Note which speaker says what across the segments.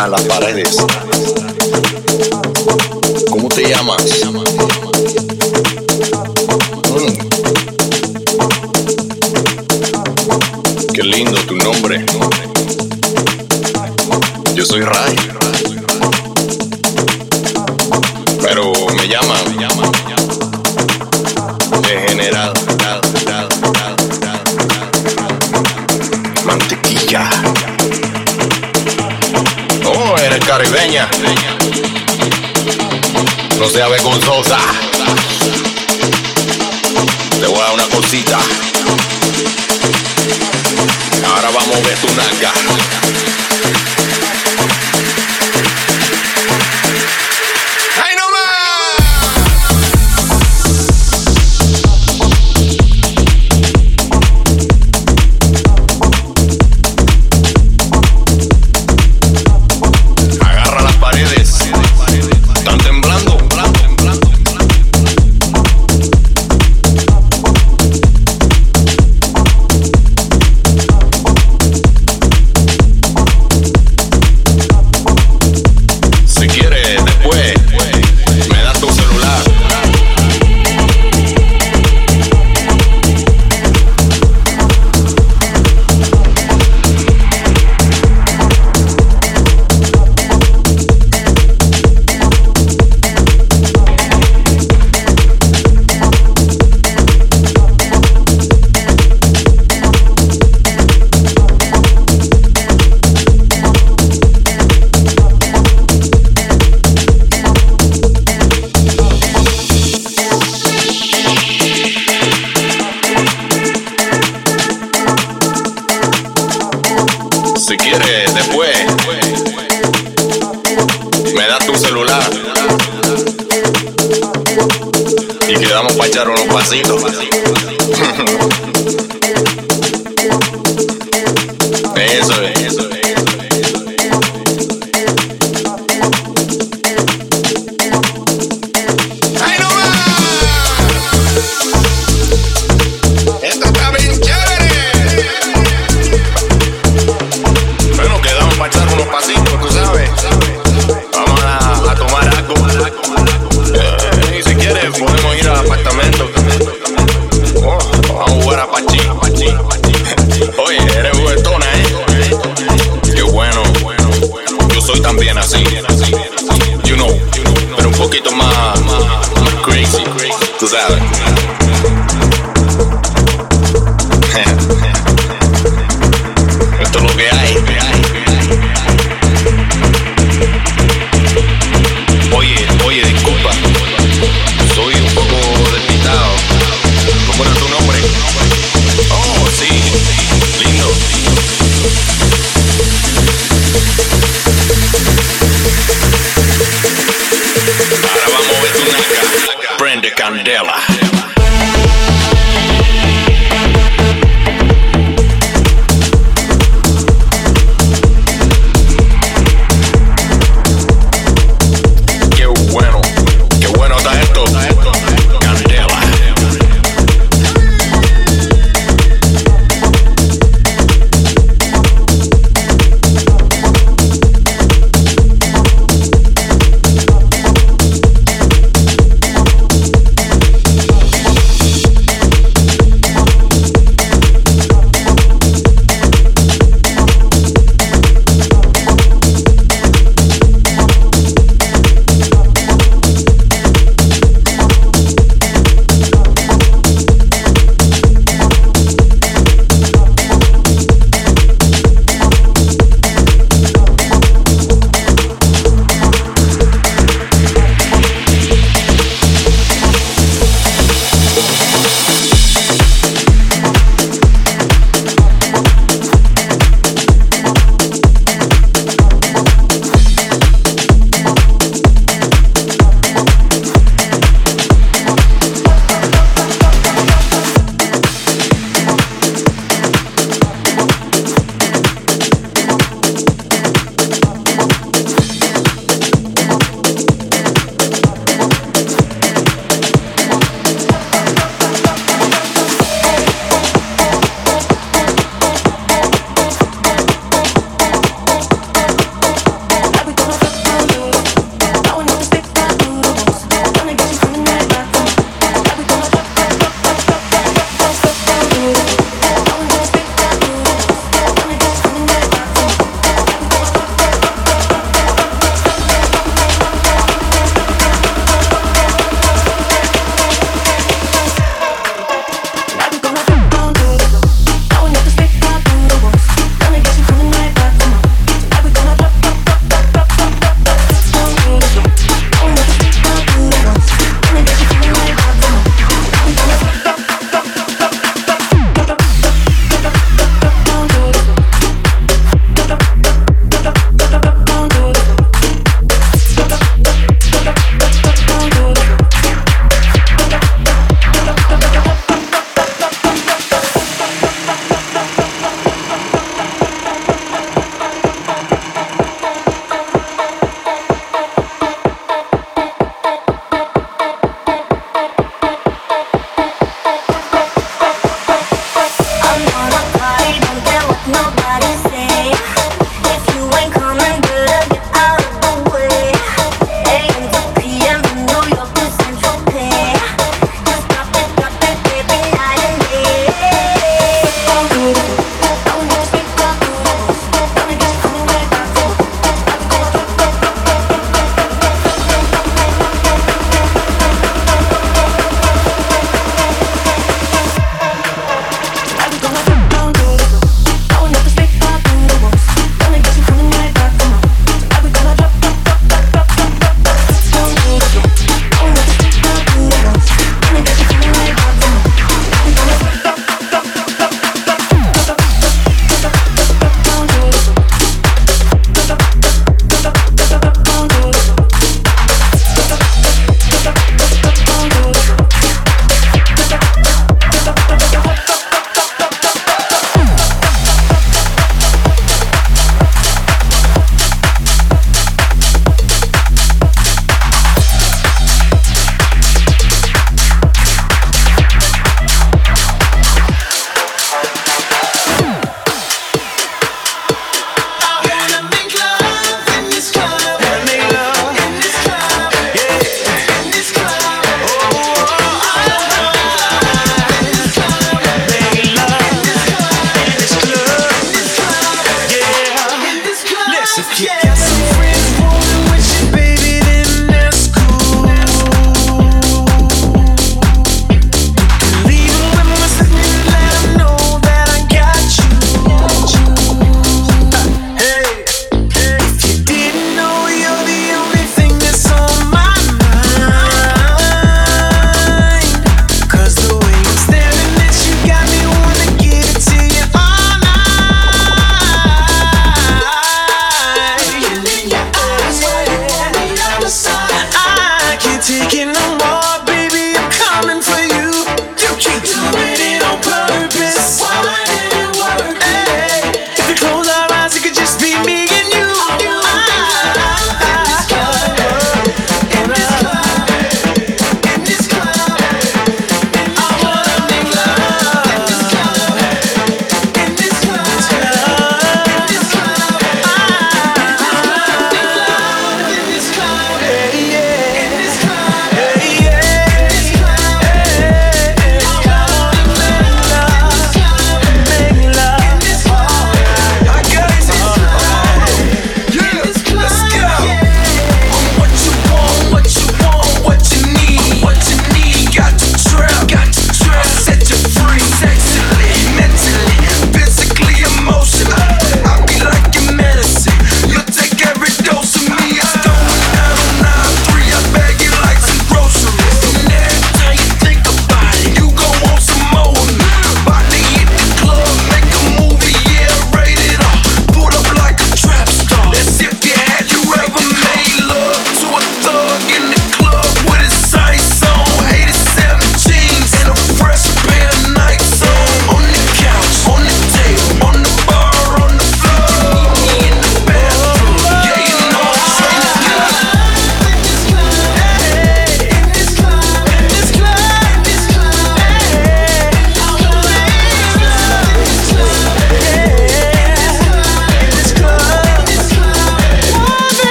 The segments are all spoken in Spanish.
Speaker 1: temblar las paredes. ¿Cómo te llamas?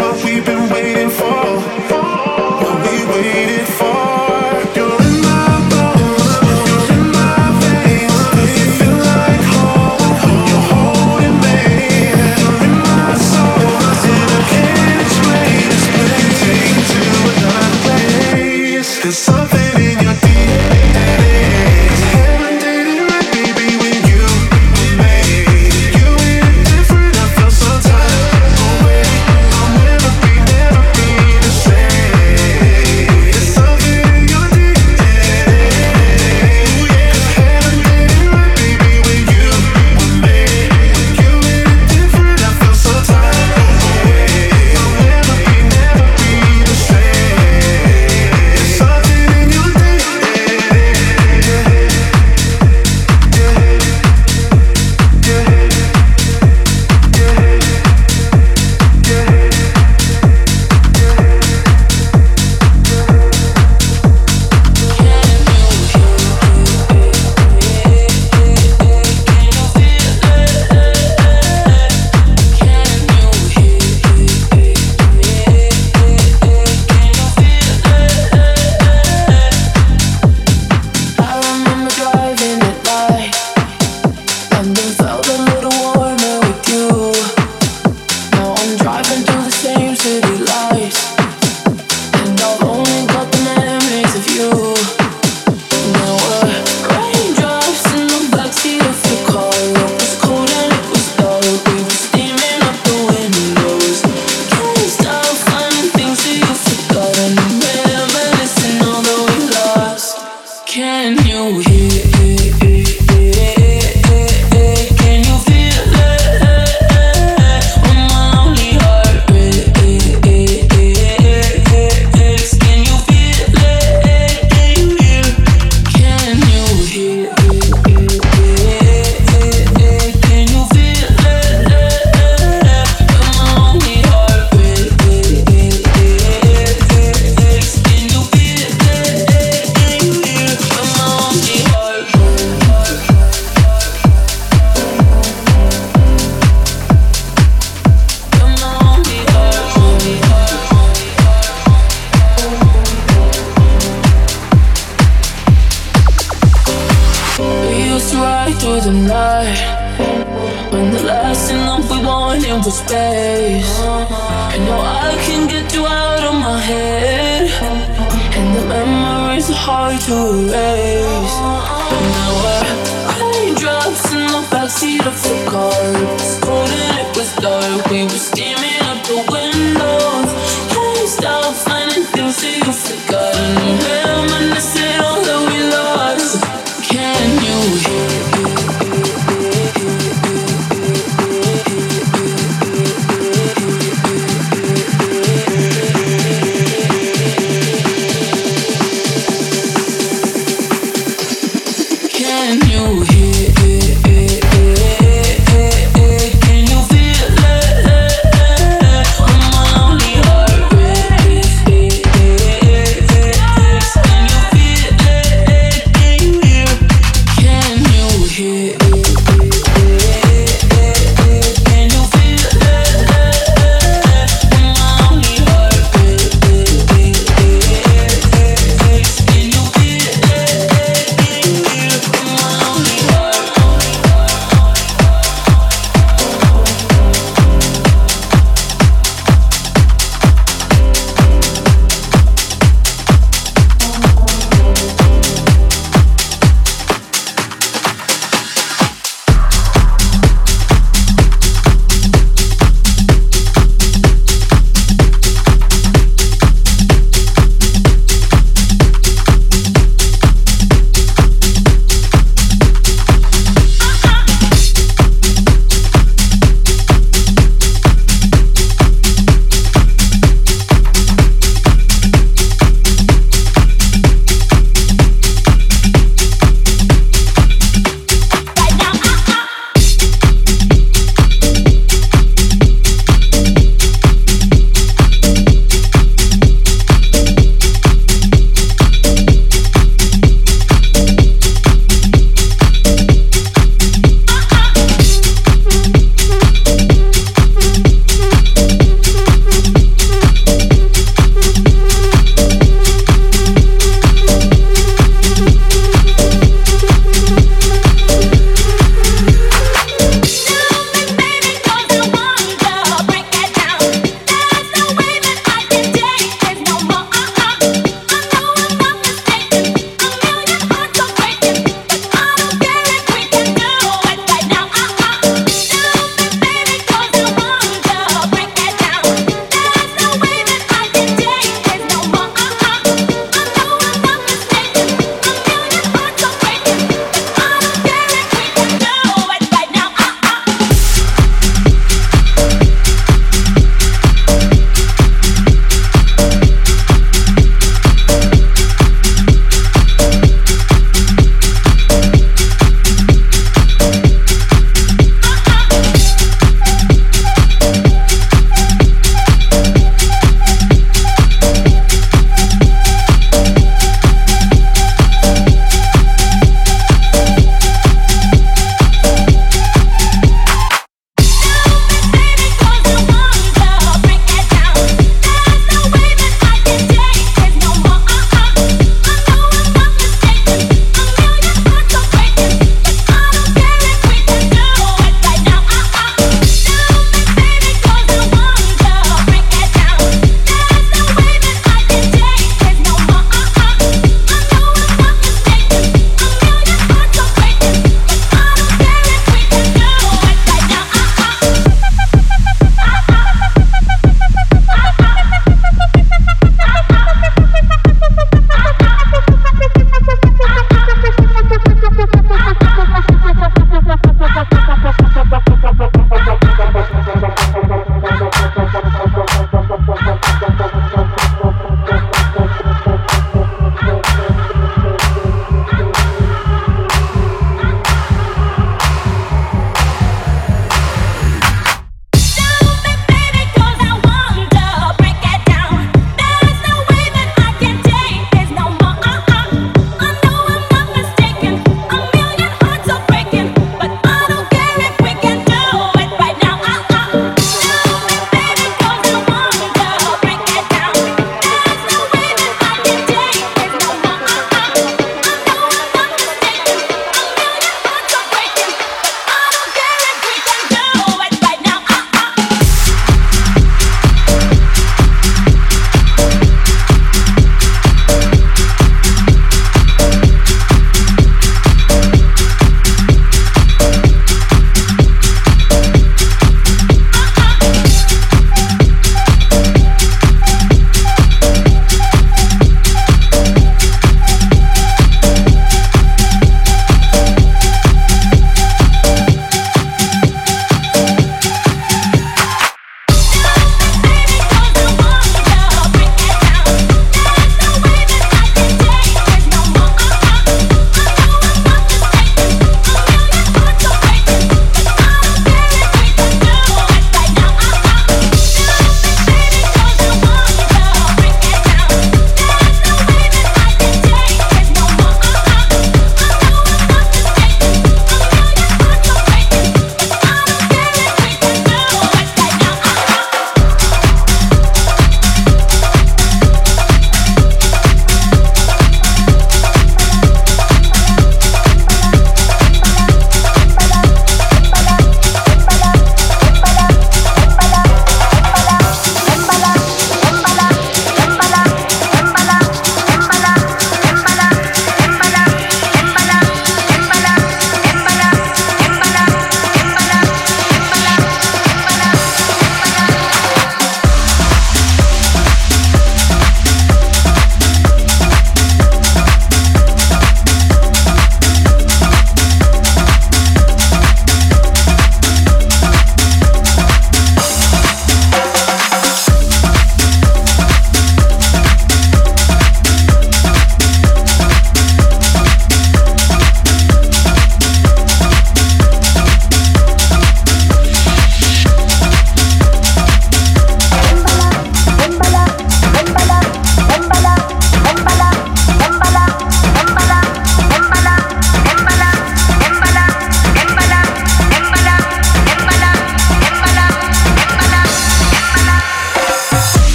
Speaker 2: what we've been waiting for.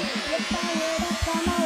Speaker 3: power of the